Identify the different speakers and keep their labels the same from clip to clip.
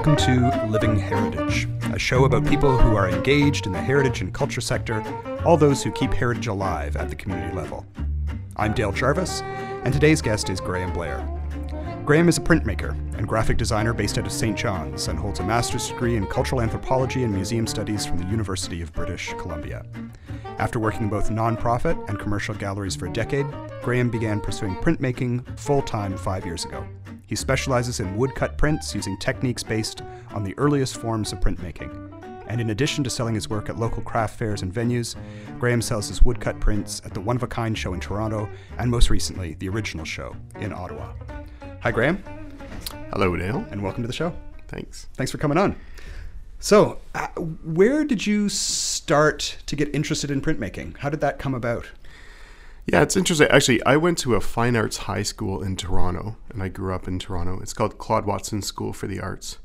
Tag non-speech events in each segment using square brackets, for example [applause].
Speaker 1: Welcome to Living Heritage, a show about people who are engaged in the heritage and culture sector, all those who keep heritage alive at the community level. I'm Dale Jarvis, and today's guest is Graham Blair. Graham is a printmaker and graphic designer based out of St. John's and holds a master's degree in cultural anthropology and museum studies from the University of British Columbia. After working in both nonprofit and commercial galleries for a decade, Graham began pursuing printmaking full time five years ago. He specializes in woodcut prints using techniques based on the earliest forms of printmaking. And in addition to selling his work at local craft fairs and venues, Graham sells his woodcut prints at the One of a Kind show in Toronto and most recently, the original show in Ottawa. Hi, Graham.
Speaker 2: Hello, Dale.
Speaker 1: And welcome to the show.
Speaker 2: Thanks.
Speaker 1: Thanks for coming on. So, uh, where did you start to get interested in printmaking? How did that come about?
Speaker 2: Yeah, it's interesting. Actually, I went to a fine arts high school in Toronto, and I grew up in Toronto. It's called Claude Watson School for the Arts.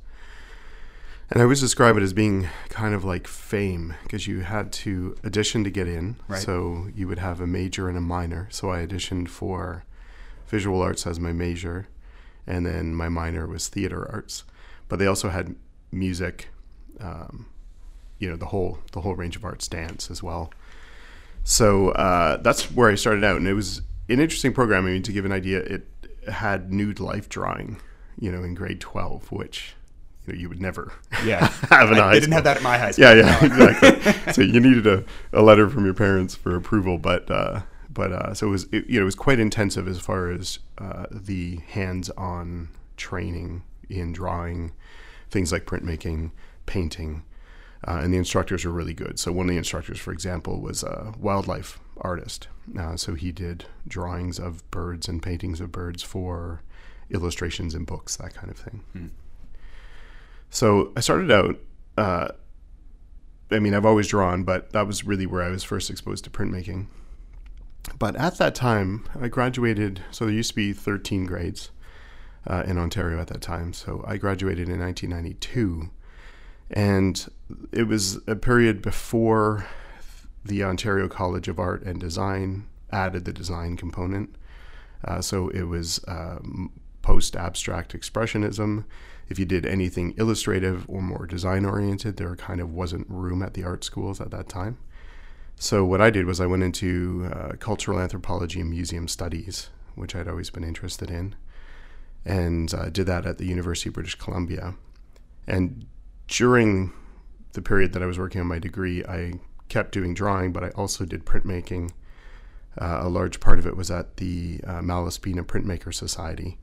Speaker 2: And I always describe it as being kind of like fame because you had to audition to get in.
Speaker 1: Right.
Speaker 2: So you would have a major and a minor. So I auditioned for visual arts as my major, and then my minor was theater arts. But they also had music, um, you know, the whole the whole range of arts, dance as well. So uh, that's where I started out, and it was an interesting program. I mean, to give an idea, it had nude life drawing, you know, in grade twelve, which you know you would never [laughs]
Speaker 1: Yeah.
Speaker 2: have in
Speaker 1: I,
Speaker 2: high
Speaker 1: they didn't
Speaker 2: school.
Speaker 1: have that at my high school.
Speaker 2: Yeah, yeah, [laughs] exactly. so you needed a, a letter from your parents for approval, but uh, but uh, so it was it, you know it was quite intensive as far as uh, the hands-on training in drawing, things like printmaking, painting, uh, and the instructors were really good. So one of the instructors, for example, was a wildlife artist. Uh, so he did drawings of birds and paintings of birds for illustrations in books, that kind of thing. So I started out. Uh, I mean, I've always drawn, but that was really where I was first exposed to printmaking. But at that time, I graduated. So there used to be 13 grades uh, in Ontario at that time. So I graduated in 1992, and it was a period before the Ontario College of Art and Design added the design component. Uh, so it was um, post abstract expressionism. If you did anything illustrative or more design oriented, there kind of wasn't room at the art schools at that time. So what I did was I went into uh, cultural anthropology and museum studies, which I'd always been interested in, and uh, did that at the University of British Columbia. And during the period that I was working on my degree, I kept doing drawing, but I also did printmaking. Uh, a large part of it was at the uh, Malaspina Printmaker Society,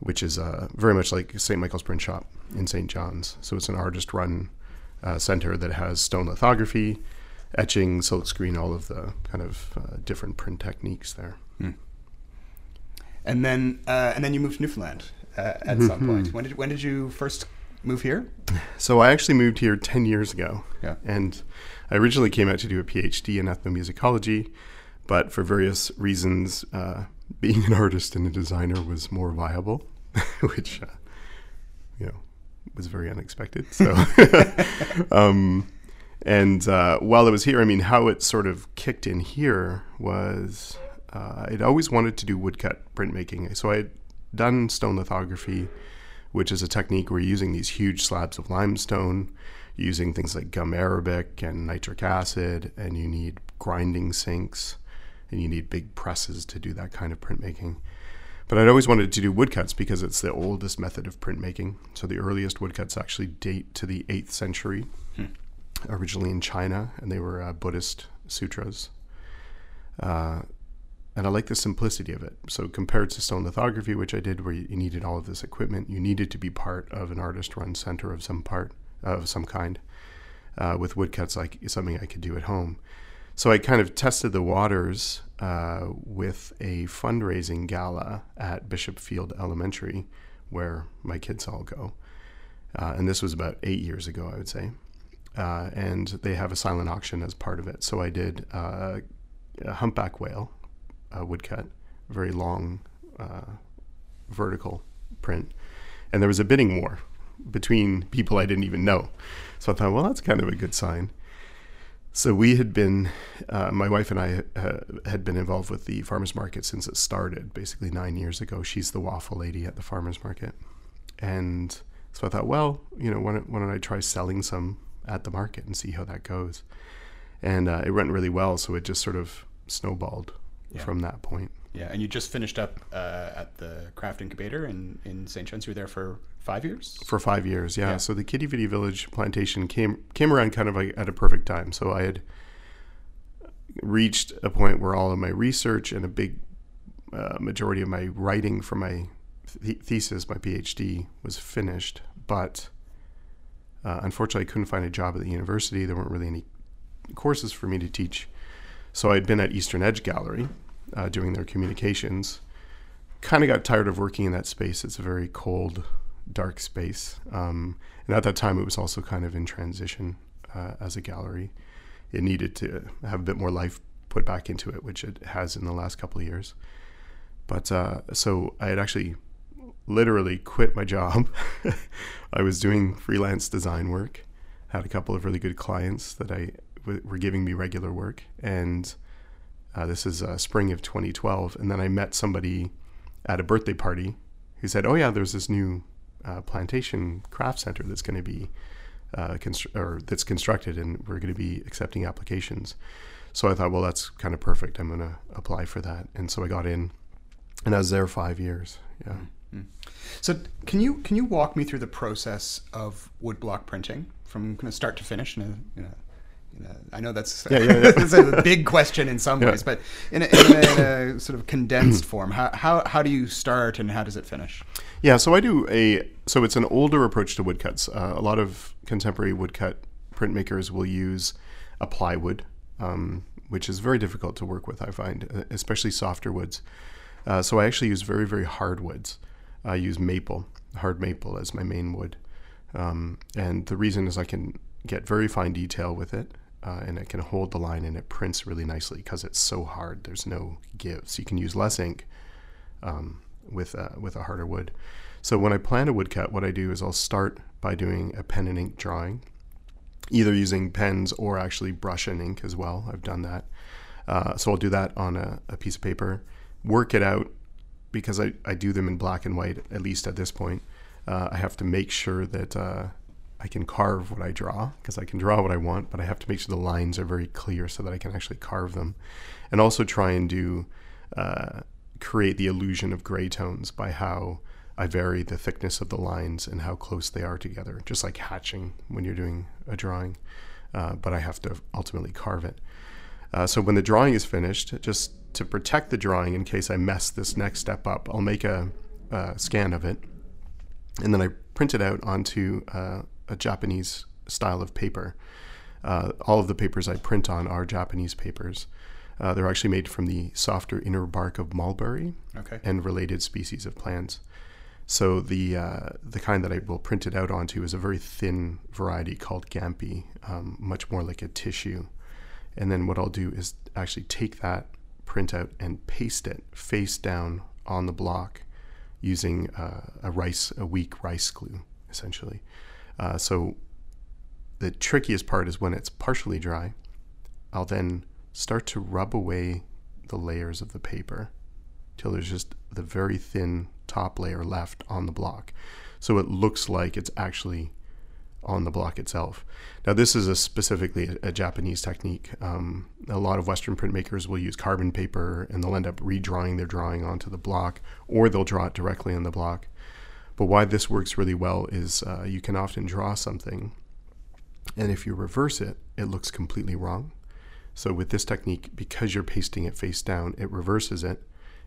Speaker 2: which is uh, very much like St. Michael's Print Shop in St. John's. So it's an artist run uh, center that has stone lithography, etching, silkscreen, all of the kind of uh, different print techniques there.
Speaker 1: And then, uh, and then you moved to Newfoundland uh, at some point. When did when did you first move here?
Speaker 2: So I actually moved here 10 years ago.
Speaker 1: Yeah.
Speaker 2: And I originally came out to do a PhD in ethnomusicology, but for various reasons, uh, being an artist and a designer was more viable, [laughs] which, uh, you know, was very unexpected. So, [laughs] um, and uh, while I was here, I mean, how it sort of kicked in here was uh, I'd always wanted to do woodcut printmaking. So I had done stone lithography, which is a technique where you're using these huge slabs of limestone, using things like gum arabic and nitric acid, and you need grinding sinks, and you need big presses to do that kind of printmaking. But I'd always wanted to do woodcuts because it's the oldest method of printmaking. So the earliest woodcuts actually date to the 8th century, originally in China, and they were uh, Buddhist sutras. Uh, and I like the simplicity of it. So compared to stone lithography, which I did, where you needed all of this equipment, you needed to be part of an artist-run center of some part of some kind. Uh, with woodcuts, like something I could do at home. So I kind of tested the waters uh, with a fundraising gala at Bishop Feild Elementary, where my kids all go. Uh, and this was about eight years ago, I would say. Uh, and they have a silent auction as part of it. So I did uh, a humpback whale, a woodcut, very long, uh, vertical print. And there was a bidding war between people I didn't even know. So I thought, well, that's kind of a good sign. So we had been, uh, my wife and I uh, had been involved with the farmers market since it started, basically nine years ago. She's the waffle lady at the farmers market, and So I thought, well, you know, why don't, why don't I try selling some at the market and see how that goes? And uh, it went really well. So it just sort of snowballed
Speaker 1: Yeah.
Speaker 2: from that point.
Speaker 1: Yeah, and you just finished up uh, at the Craft Incubator in, in St. John's. You were there for five years?
Speaker 2: For five years, yeah.
Speaker 1: Yeah.
Speaker 2: So the Quidi Vidi Village plantation came came around kind of like at a perfect time. So I had reached a point where all of my research and a big uh, majority of my writing for my th- thesis, my PhD, was finished. But uh, unfortunately, I couldn't find a job at the university. There weren't really any courses for me to teach. So I'd been at Eastern Edge Gallery uh, doing their communications. Kind of got tired of working in that space. It's a very cold, dark space. Um, and at that time, it was also kind of in transition uh, as a gallery. It needed to have a bit more life put back into it, which it has in the last couple of years. But uh, so I had actually literally quit my job. [laughs] I was doing freelance design work, had a couple of really good clients that I were giving me regular work, and uh, this is uh, spring of 2012. And then I met somebody at a birthday party who said, "Oh yeah, there's this new uh, plantation craft center that's going to be uh, or that's constructed, and we're going to be accepting applications." So I thought, well, that's kind of perfect. I'm going to apply for that, and so I got in, and I was there five years. Yeah.
Speaker 1: So can you can you walk me through the process of woodblock printing from kind of start to finish? In a, in a, in a, I know that's
Speaker 2: Yeah, yeah, yeah. [laughs]
Speaker 1: that's a big question in some ways, but in a, in, a, in a sort of condensed [clears throat] form, how, how how do you start and how does it finish?
Speaker 2: Yeah, so I do a so it's an older approach to woodcuts. Uh, a lot of contemporary woodcut printmakers will use a plywood, um, which is very difficult to work with. I find, uh, especially softer woods. Uh, so I actually use very very hard woods. I use maple, hard maple as my main wood, um, and the reason is I can get very fine detail with it. Uh, and it can hold the line and it prints really nicely because it's so hard. There's no give. So you can use less ink um, with a, with a harder wood. So when I plan a woodcut, what I do is I'll start by doing a pen and ink drawing, either using pens or actually brush and ink as well. I've done that. Uh, so I'll do that on a, a piece of paper, work it out because I, I do them in black and white, at least at this point. Uh, I have to make sure that uh, I can carve what I draw because I can draw what I want, but I have to make sure the lines are very clear so that I can actually carve them. And also try and do uh, create the illusion of gray tones by how I vary the thickness of the lines and how close they are together, just like hatching when you're doing a drawing. Uh, but I have to ultimately carve it. Uh, so when the drawing is finished, just to protect the drawing in case I mess this next step up, I'll make a, a scan of it, and then I print it out onto uh, a Japanese style of paper. Uh, all of the papers I print on are Japanese papers. Uh, they're actually made from the softer inner bark of mulberry
Speaker 1: Okay.
Speaker 2: and related species of plants. So the uh, the kind that I will print it out onto is a very thin variety called Gampi, um, much more like a tissue. And then what I'll do is actually take that printout and paste it face down on the block using uh, a rice, a weak rice glue, essentially. Uh, so the trickiest part is when it's partially dry. I'll then start to rub away the layers of the paper till there's just the very thin top layer left on the block. So it looks like it's actually on the block itself. Now, this is a specifically a, Japanese technique. Um, a lot of Western printmakers will use carbon paper and they'll end up redrawing their drawing onto the block, or they'll draw it directly on the block. But why this works really well is uh, you can often draw something, and if you reverse it, it looks completely wrong. So with this technique, because you're pasting it face down, it reverses it,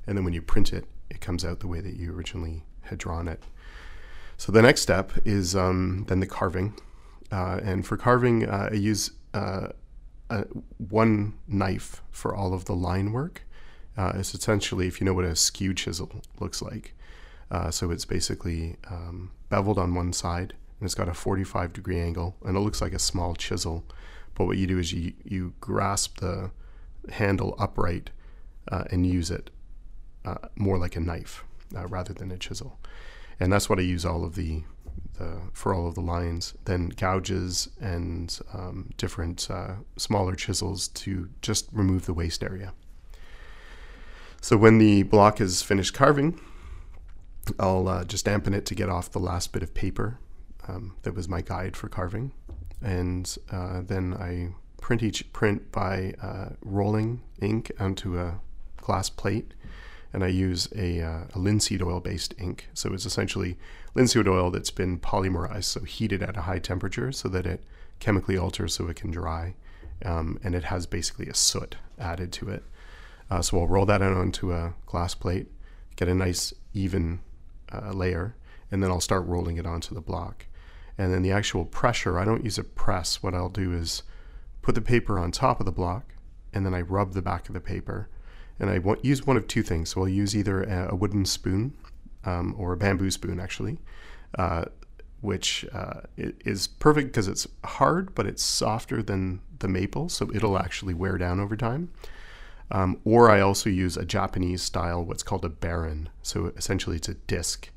Speaker 2: and then when you print it, it comes out the way that you originally had drawn it. So the next step is um, then the carving, uh, and for carving, uh, I use uh, one knife for all of the line work. Uh, it's essentially, if you know what a skew chisel looks like, uh, so it's basically um, beveled on one side, and it's got a 45 degree angle, and it looks like a small chisel. But what you do is you you grasp the handle upright uh, and use it uh, more like a knife uh, rather than a chisel. And that's what I use all of the, the for all of the lines. Then gouges and um, different uh, smaller chisels to just remove the waste area. So when the block is finished carving, I'll uh, just dampen it to get off the last bit of paper um, that was my guide for carving, and uh, then I print each print by uh, rolling ink onto a glass plate, and I use a, uh, a linseed oil based ink. So it's essentially linseed oil that's been polymerized, so heated at a high temperature, so that it chemically alters so it can dry, um, and it has basically a soot added to it. Uh, so I'll roll that out onto a glass plate, get a nice even uh, layer, and then I'll start rolling it onto the block. And then the actual pressure, I don't use a press. What I'll do is put the paper on top of the block, and then I rub the back of the paper. And I want, use one of two things. So I'll use either a, wooden spoon um, or a bamboo spoon, actually, uh, which uh, is perfect because it's hard, but it's softer than the maple, so it'll actually wear down over time. Um, or I also use a Japanese style, what's called a baren. So essentially, it's a disc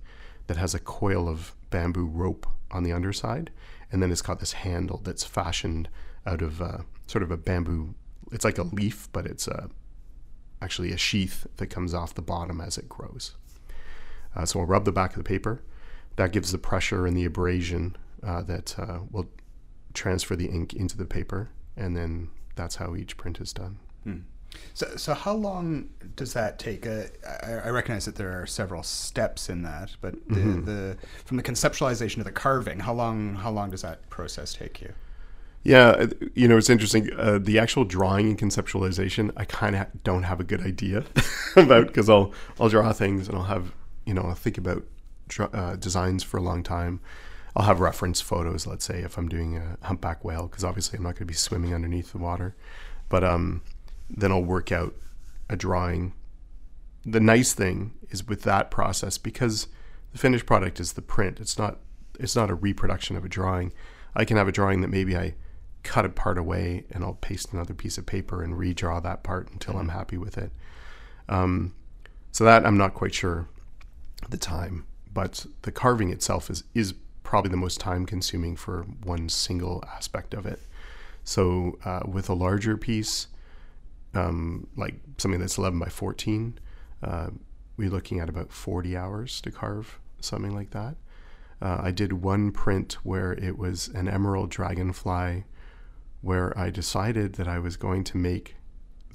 Speaker 2: that has a coil of bamboo rope on the underside, and then it's got this handle that's fashioned out of uh, sort of a bamboo. It's like a leaf, but it's uh, actually a sheath that comes off the bottom as it grows. Uh, so I'll rub the back of the paper. That gives the pressure and the abrasion uh, that uh, will transfer the ink into the paper, and then that's how each print is done. Hmm.
Speaker 1: So, so how long does that take? Uh, I, I, recognize that there are several steps in that, but the, mm-hmm. the, from the conceptualization to the carving, how long how long does that process take you?
Speaker 2: Yeah, uh, you know, it's interesting. Uh, the actual drawing and conceptualization, I kind of don't have a good idea [laughs] about because I'll I'll draw things and I'll have you know I'll think about uh, designs for a long time. I'll have reference photos, let's say, if I'm doing a humpback whale, because obviously I'm not going to be swimming underneath the water. But um, then I'll work out a drawing. The nice thing is with that process because the finished product is the print. It's not it's not a reproduction of a drawing. I can have a drawing that maybe I cut a part away and I'll paste another piece of paper and redraw that part until I'm mm-hmm. happy with it. Um, so that I'm not quite sure the time, but the carving itself is is probably the most time consuming for one single aspect of it. So uh, with a larger piece, um, like something that's 11 by 14, uh, we're looking at about 40 hours to carve something like that. Uh, I did one print where it was an emerald dragonfly, where I decided that I was going to make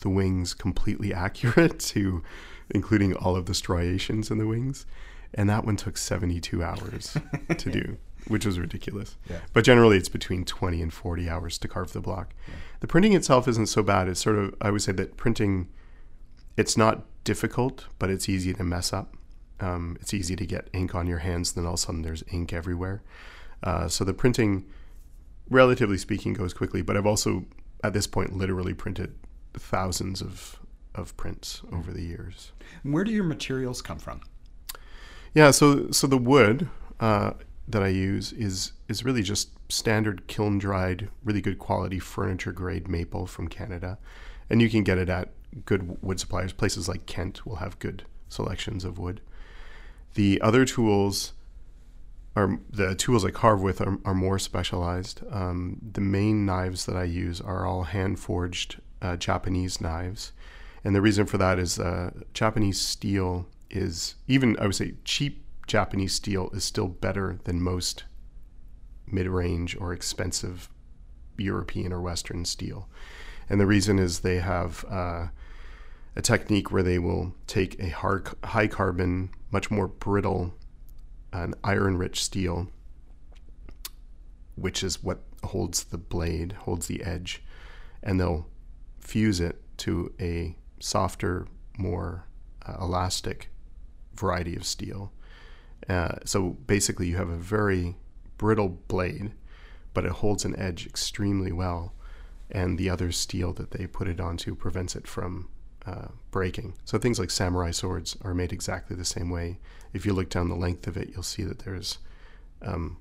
Speaker 2: the wings completely [laughs] accurate to including all of the striations in the wings. And that one took 72 hours to [laughs] do which was ridiculous. Yeah. But generally, it's between 20 and 40 hours to carve the block. Yeah. The printing itself isn't so bad. It's sort of, I would say that printing, it's not difficult, but it's easy to mess up. Um, it's easy to get ink on your hands, then all of a sudden there's ink everywhere. Uh, so the printing, relatively speaking, goes quickly. But I've also, at this point, literally printed thousands of of prints over the years.
Speaker 1: Where do your materials come from?
Speaker 2: Yeah, so so the wood uh, that I use is is really just standard kiln dried, really good quality furniture grade maple from Canada, and you can get it at good wood suppliers. Places like Kent will have good selections of wood. The other tools are the tools I carve with are, are more specialized. Um, the main knives that I use are all hand forged uh, Japanese knives, and the reason for that is uh, Japanese steel is even I would say cheap Japanese steel is still better than most mid range or expensive European or Western steel. And the reason is they have uh, a technique where they will take a hard, high carbon, much more brittle, an iron rich steel, which is what holds the blade, holds the edge, and they'll fuse it to a softer, more uh, elastic variety of steel. Uh, so basically, you have a very brittle blade, but it holds an edge extremely well, and the other steel that they put it onto prevents it from uh, breaking. So things like samurai swords are made exactly the same way. If you look down the length of it, you'll see that there's um,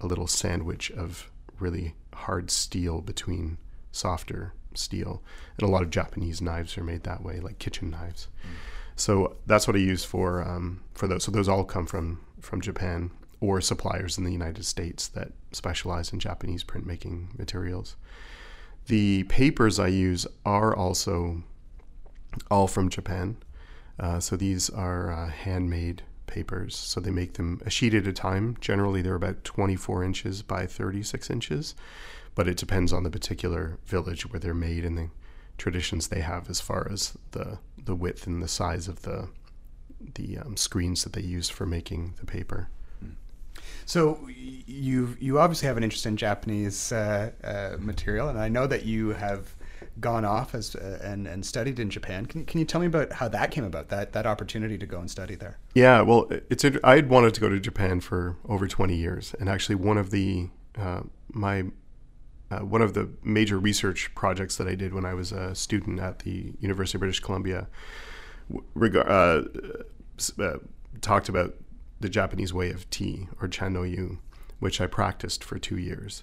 Speaker 2: a little sandwich of really hard steel between softer steel. And a lot of Japanese knives are made that way, like kitchen knives. Mm. So that's what I use for um, for those. So those all come from from Japan or suppliers in the United States that specialize in Japanese printmaking materials. The papers I use are also all from Japan. Uh, so these are uh, handmade papers. So they make them a sheet at a time. Generally, they're about 24 inches by 36 inches, but it depends on the particular village where they're made and the traditions they have as far as the the width and the size of the the um, screens that they use for making the paper.
Speaker 1: So you you obviously have an interest in Japanese uh, uh, material, and I know that you have gone off as uh, and and studied in Japan. Can can you tell me about how that came about that that opportunity to go and study there?
Speaker 2: Yeah, well, it's I had wanted to go to Japan for over twenty years, and actually one of the uh, my uh, one of the major research projects that I did when I was a student at the University of British Columbia reg- uh, uh, talked about the Japanese way of tea or chanoyu, which I practiced for two years.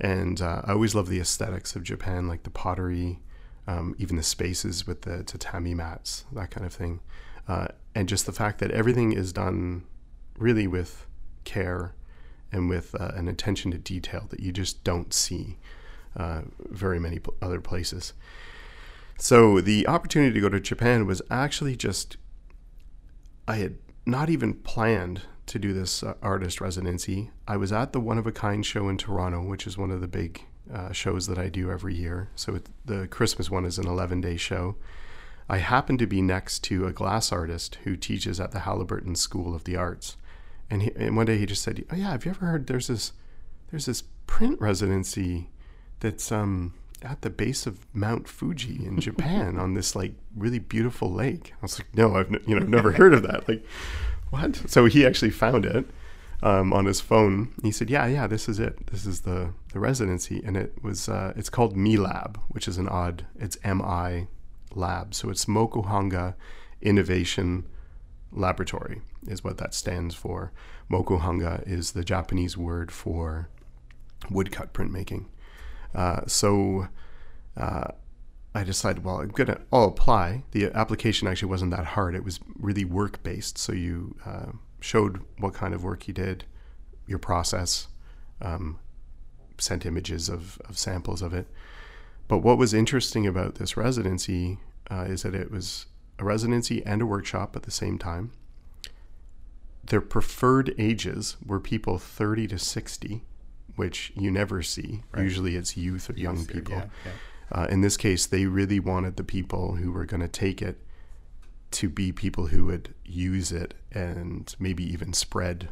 Speaker 2: And uh, I always love the aesthetics of Japan, like the pottery, um, even the spaces with the tatami mats, that kind of thing. Uh, and just the fact that everything is done really with care and with uh, an attention to detail that you just don't see uh, very many other places. So the opportunity to go to Japan was actually just, I had not even planned to do this uh, artist residency. I was at the One of a Kind show in Toronto, which is one of the big uh, shows that I do every year. So it, the Christmas one is an 11 day show. I happened to be next to a glass artist who teaches at the Haliburton School of the Arts. And, he, and one day he just said, "Oh yeah, have you ever heard there's this there's this print residency that's um at the base of Mount Fuji in [laughs] Japan on this like really beautiful lake. I was like, no, I've n- you know never [laughs] heard of that. Like, what? So he actually found it um, on his phone. He said, yeah, yeah, this is it. This is the the residency, and it was uh, it's called Mi Lab, which is an odd. It's M I Lab, so it's Mokuhanga Innovation Laboratory is what that stands for. Mokuhanga is the Japanese word for woodcut printmaking. Uh, so uh, I decided, well, I'm gonna, I'll apply. The application actually wasn't that hard. It was really work based. So you uh, showed what kind of work you did, your process, um, sent images of, of samples of it. But what was interesting about this residency uh, is that it was a residency and a workshop at the same time. Their preferred ages were people 30 to 60 which you never see. Right. Usually it's youth or young youth, people. Yeah, yeah. Uh, in this case, they really wanted the people who were going to take it to be people who would use it and maybe even spread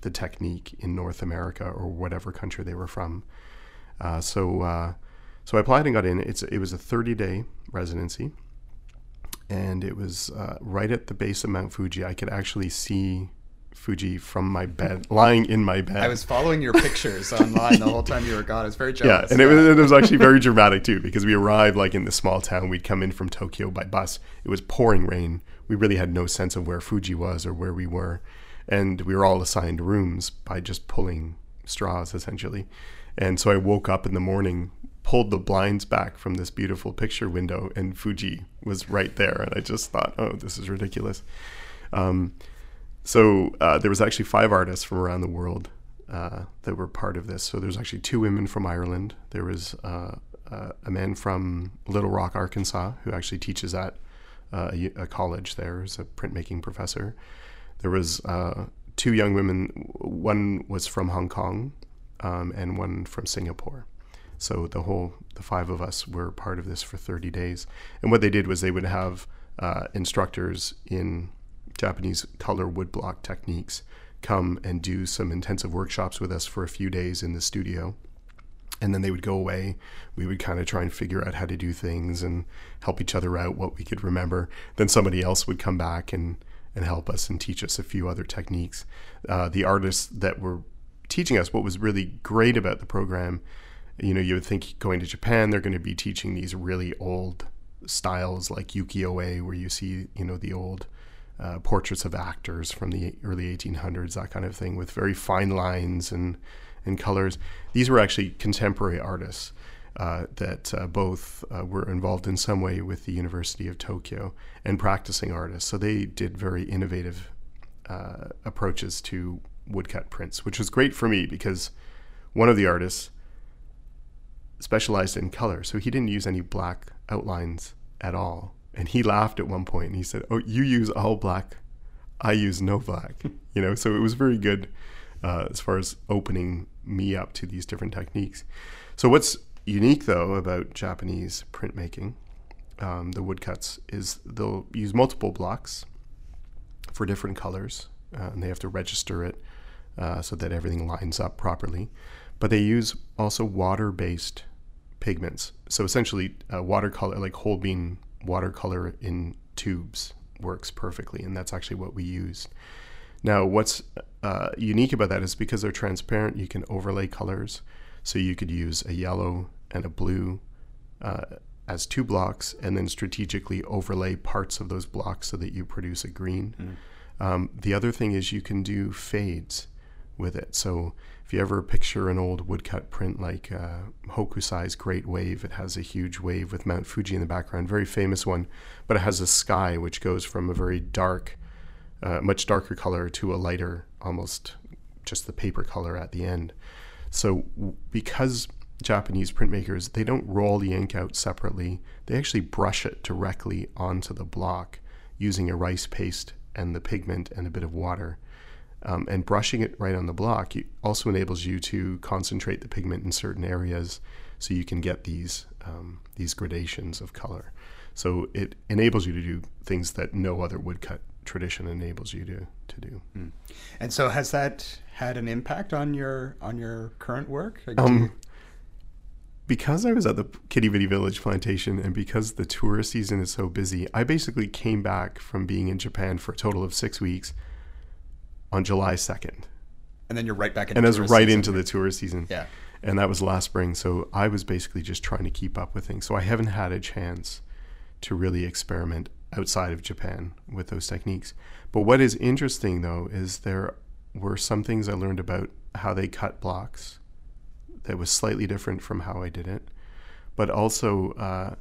Speaker 2: the technique in North America or whatever country they were from. Uh, so, uh, so I applied and got in. It's it was a 30 day residency, and it was uh, right at the base of Mount Fuji. I could actually see Fuji from my bed, [laughs] lying in my bed.
Speaker 1: I was following your pictures online the whole time you were gone. I was very jealous.
Speaker 2: Yeah, and it was, it was actually very [laughs] dramatic too because we arrived like in the small town. We'd come in from Tokyo by bus. It was pouring rain. We really had no sense of where Fuji was or where we were, and we were all assigned rooms by just pulling straws essentially. And so I woke up in the morning, pulled the blinds back from this beautiful picture window, and Fuji was right there. And I just thought, oh, this is ridiculous. Um, so uh, there was actually five artists from around the world uh, that were part of this. So there's actually two women from Ireland. There was uh, uh a man from Little Rock, Arkansas, who actually teaches at uh, a, a, college there as a printmaking professor. There was uh, two young women. One was from Hong Kong, um, and one from Singapore. So the whole the five of us were part of this for 30 days. And what they did was they would have instructors in Japanese color woodblock techniques come and do some intensive workshops with us for a few days in the studio. And then they would go away. We would kind of try and figure out how to do things and help each other out what we could remember. Then somebody else would come back and, and help us and teach us a few other techniques. Uh, the artists that were teaching us, what was really great about the program, you know, you would think going to Japan, they're going to be teaching these really old styles like ukiyo-e, where you see, you know, the old uh, portraits of actors from the early 1800s, that kind of thing, with very fine lines and, and colors. These were actually contemporary artists uh, that uh, both uh, were involved in some way with the University of Tokyo and practicing artists. So they did very innovative uh, approaches to woodcut prints, which was great for me because one of the artists specialized in color. So he didn't use any black outlines at all and he laughed at one point and he said, "Oh, you use all black I use no black." [laughs] you know, so it was very good uh, as far as opening me up to these different techniques. So what's unique though about Japanese printmaking, um, the woodcuts, is they'll use multiple blocks for different colors, uh, and they have to register it uh, so that everything lines up properly. But they use also water-based pigments. So essentially, uh, watercolor, like Holbein watercolor in tubes, works perfectly, and that's actually what we use. Now, what's uh, unique about that is because they're transparent, you can overlay colors. So you could use a yellow and a blue uh, as two blocks, and then strategically overlay parts of those blocks so that you produce a green. Mm. Um, the other thing is you can do fades with it. So if you ever picture an old woodcut print like uh, Hokusai's Great Wave, it has a huge wave with Mount Fuji in the background, very famous one, but it has a sky which goes from a very dark, uh, much darker color to a lighter, almost just the paper color at the end. So because Japanese printmakers, they don't roll the ink out separately. They actually brush it directly onto the block using a rice paste and the pigment and a bit of water. Um, and brushing it right on the block also enables you to concentrate the pigment in certain areas so you can get these um, these gradations of color. So it enables you to do things that no other woodcut tradition enables you to, to do. Mm.
Speaker 1: And so has that had an impact on your on your current work?
Speaker 2: Like um, because I was at the Quidi Vidi Village plantation and because the tourist season is so busy, I basically came back from being in Japan for a total of six weeks on July 2nd.
Speaker 1: And then you're right back
Speaker 2: into And I was right season. into the tourist season.
Speaker 1: Yeah.
Speaker 2: And that was last spring. So I was basically just trying to keep up with things. So I haven't had a chance to really experiment outside of Japan with those techniques. But what is interesting though is there were some things I learned about how they cut blocks that was slightly different from how I did it. But also, uh,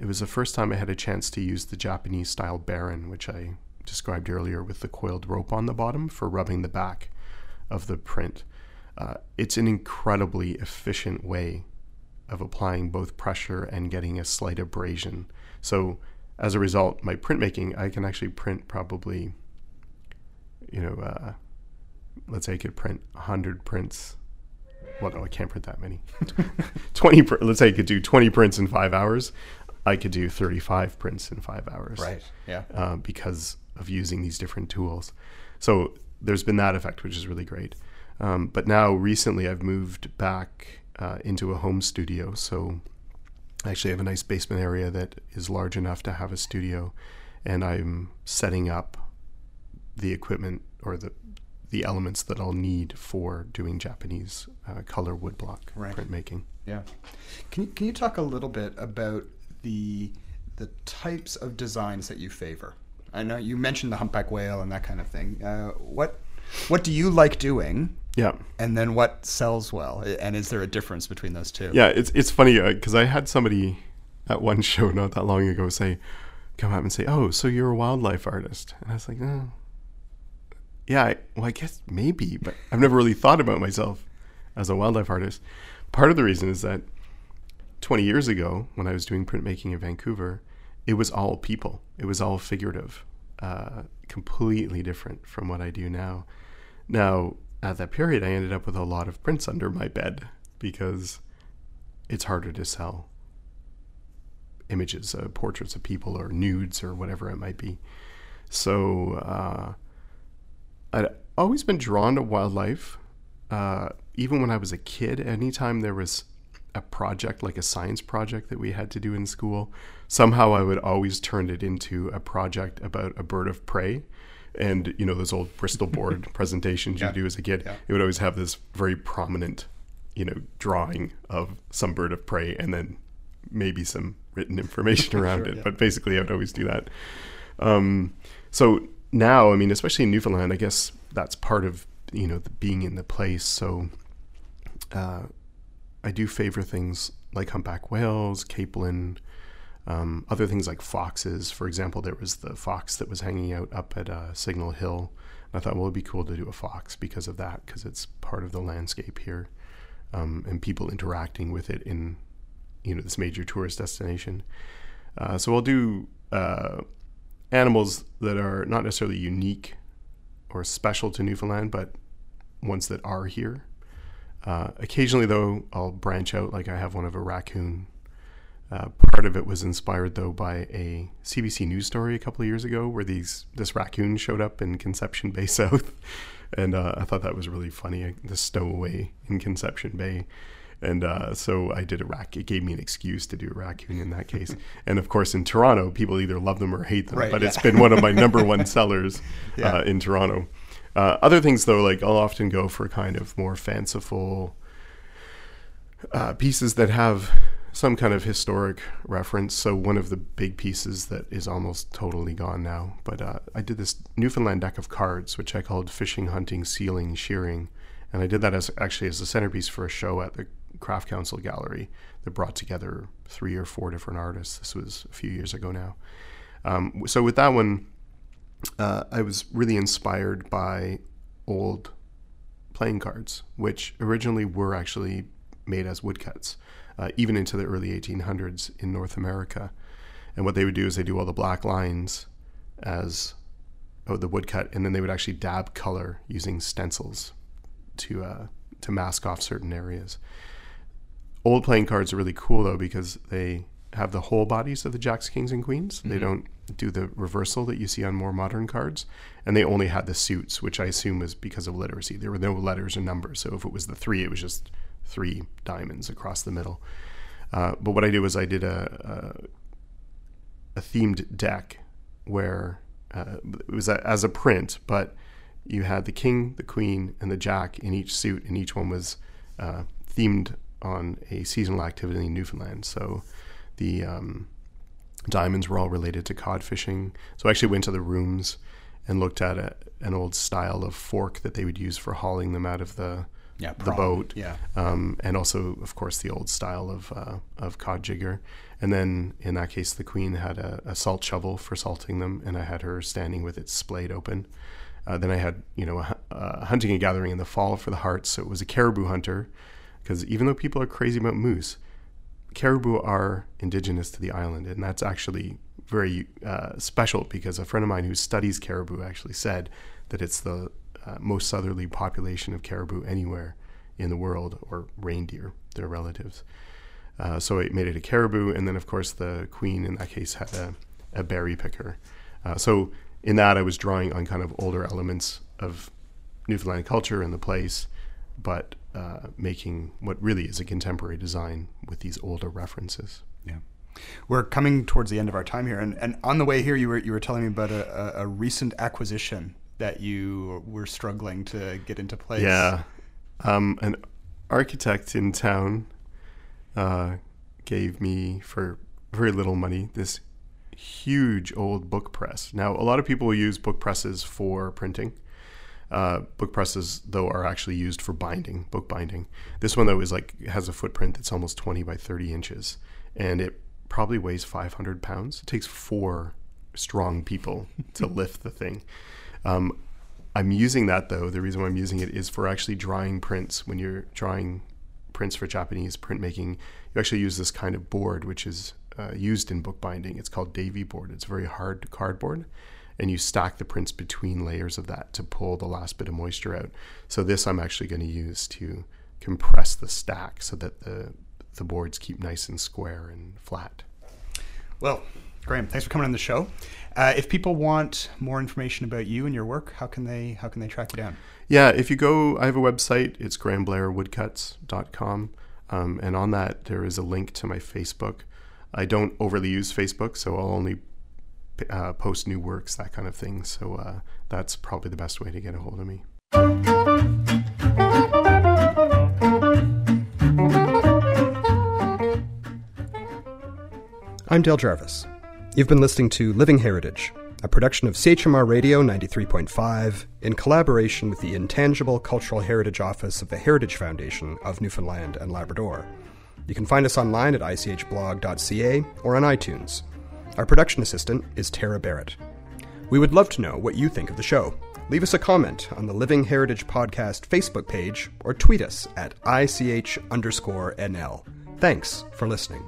Speaker 2: it was the first time I had a chance to use the Japanese style baren, which I described earlier with the coiled rope on the bottom for rubbing the back of the print. Uh, it's an incredibly efficient way of applying both pressure and getting a slight abrasion. So as a result, my printmaking, I can actually print probably, you know, uh, let's say I could print 100 prints. Well, no, I can't print that many. [laughs] 20, let's say I could do 20 prints in five hours. I could do 35 prints in five hours.
Speaker 1: Right. Yeah.
Speaker 2: Uh, because of using these different tools. So there's been that effect, which is really great. Um, but now recently I've moved back uh, into a home studio. So I actually have a nice basement area that is large enough to have a studio. And I'm setting up the equipment or the the elements that I'll need for doing Japanese uh, color woodblock right. printmaking.
Speaker 1: Yeah. Can you, can you talk a little bit about the the types of designs that you favor? I know you mentioned the humpback whale and that kind of thing. Uh, what what do you like doing?
Speaker 2: Yeah.
Speaker 1: And then what sells well? And is there a difference between those two?
Speaker 2: Yeah, it's it's funny because uh, I had somebody at one [laughs] show not that long ago say, come up and say, "Oh, so you're a wildlife artist?" And I was like, "No." Yeah, I, well, I guess maybe, but I've never really thought about myself as a wildlife artist. Part of the reason is that 20 years ago, when I was doing printmaking in Vancouver, it was all people. It was all figurative, uh, completely different from what I do now. Now, at that period, I ended up with a lot of prints under my bed because it's harder to sell images, uh, portraits of people, or nudes, or whatever it might be. So uh, I'd always been drawn to wildlife. Uh, even when I was a kid, anytime there was a project, like a science project that we had to do in school, somehow I would always turn it into a project about a bird of prey. And, you know, those old Bristol [laughs] board presentations yeah. you do as a kid, yeah. it would always have this very prominent, you know, drawing of some bird of prey and then maybe some written information [laughs] around sure, it. Yeah. But basically, I would always do that. Um, so now, I mean, especially in Newfoundland, I guess that's part of, you know, the, being in the place. So, uh, I do favor things like humpback whales, capelin, um, other things like foxes. For example, there was the fox that was hanging out up at uh, Signal Hill. I thought, well, it'd be cool to do a fox because of that, because it's part of the landscape here, um, and people interacting with it in, you know, this major tourist destination. Uh, so I'll do uh, animals that are not necessarily unique or special to Newfoundland, but ones that are here. Uh, occasionally, though, I'll branch out. Like I have one of a raccoon. Uh, part of it was inspired, though, by a CBC News story a couple of years ago, where these this raccoon showed up in Conception Bay [laughs] South, and uh, I thought that was really funny. The stowaway in Conception Bay, and uh, so I did a rack. It gave me an excuse to do a raccoon in that case. [laughs] and of course, in Toronto, people either love them or hate them.
Speaker 1: Right,
Speaker 2: but
Speaker 1: yeah.
Speaker 2: it's been one of my number one [laughs] sellers
Speaker 1: Yeah.
Speaker 2: uh, in Toronto. Uh, other things, though, like I'll often go for kind of more fanciful uh, pieces that have some kind of historic reference. So one of the big pieces that is almost totally gone now, but uh, I did this Newfoundland deck of cards, which I called fishing, hunting, sealing, shearing, and I did that as actually as a centerpiece for a show at the Craft Council Gallery that brought together three or four different artists. This was a few years ago now. Um, so with that one, uh, I was really inspired by old playing cards, which originally were actually made as woodcuts, uh, even into the early 1800s in North America. And what they would do is they do all the black lines as oh, the woodcut, and then they would actually dab color using stencils to uh, to mask off certain areas. Old playing cards are really cool though because they have the whole bodies of the jacks, kings, and queens. They don't do the reversal that you see on more modern cards, and they only had the suits, which I assume was because of literacy. There were no letters or numbers, so if it was the three, it was just three diamonds across the middle. Uh, but what I did was I did a, a, a themed deck where uh, it was a, as a print, but you had the king, the queen, and the jack in each suit, and each one was uh, themed on a seasonal activity in Newfoundland. So the um, diamonds were all related to cod fishing. So I actually went to the rooms and looked at a, an old style of fork that they would use for hauling them out of the
Speaker 1: Yeah,
Speaker 2: the boat,
Speaker 1: Yeah.
Speaker 2: um, and also, of course, the old style of uh, of cod jigger. And then, in that case, the queen had a, a salt shovel for salting them, and I had her standing with its splayed open. Uh, then I had, you know, a, a hunting and gathering in the fall for the hearts. So it was a caribou hunter, because even though people are crazy about moose, caribou are indigenous to the island, and that's actually very uh, special because a friend of mine who studies caribou actually said that it's the uh, most southerly population of caribou anywhere in the world, or reindeer, their relatives. Uh, so it made it a caribou, and then of course the queen in that case had a, a berry picker. Uh, so in that I was drawing on kind of older elements of Newfoundland culture and the place, but uh, making what really is a contemporary design with these older references.
Speaker 1: Yeah. We're coming towards the end of our time here, and, and on the way here, you were you were telling me about a, a, recent acquisition that you were struggling to get into place.
Speaker 2: Yeah. Um, an architect in town uh, gave me, for very little money, this huge old book press. Now, a lot of people use book presses for printing. Uh, book presses, though, are actually used for binding, book binding. This one, though, is like has a footprint that's almost 20 by 30 inches, and it probably weighs 500 pounds. It takes four strong people [laughs] to lift the thing. Um, I'm using that though. The reason why I'm using it is for actually drawing prints. When you're drawing prints for Japanese printmaking, you actually use this kind of board, which is uh, used in bookbinding. It's called Davey board. It's very hard cardboard, and you stack the prints between layers of that to pull the last bit of moisture out. So this I'm actually going to use to compress the stack so that the the boards keep nice and square and flat.
Speaker 1: Well, Graham, thanks for coming on the show. Uh, if people want more information about you and your work, how can they how can they track you down?
Speaker 2: Yeah, if you go, I have a website. It's grahamblairwoodcuts.com. Um, and on that, there is a link to my Facebook. I don't overly use Facebook, so I'll only uh, post new works, that kind of thing. So uh, that's probably the best way to get a hold of me.
Speaker 1: I'm Dale Jarvis. You've been listening to Living Heritage, a production of CHMR Radio 93.5 in collaboration with the Intangible Cultural Heritage Office of the Heritage Foundation of Newfoundland and Labrador. You can find us online at ichblog.ca or on iTunes. Our production assistant is Tara Barrett. We would love to know what you think of the show. Leave us a comment on the Living Heritage Podcast Facebook page or tweet us at ICH underscore NL. Thanks for listening.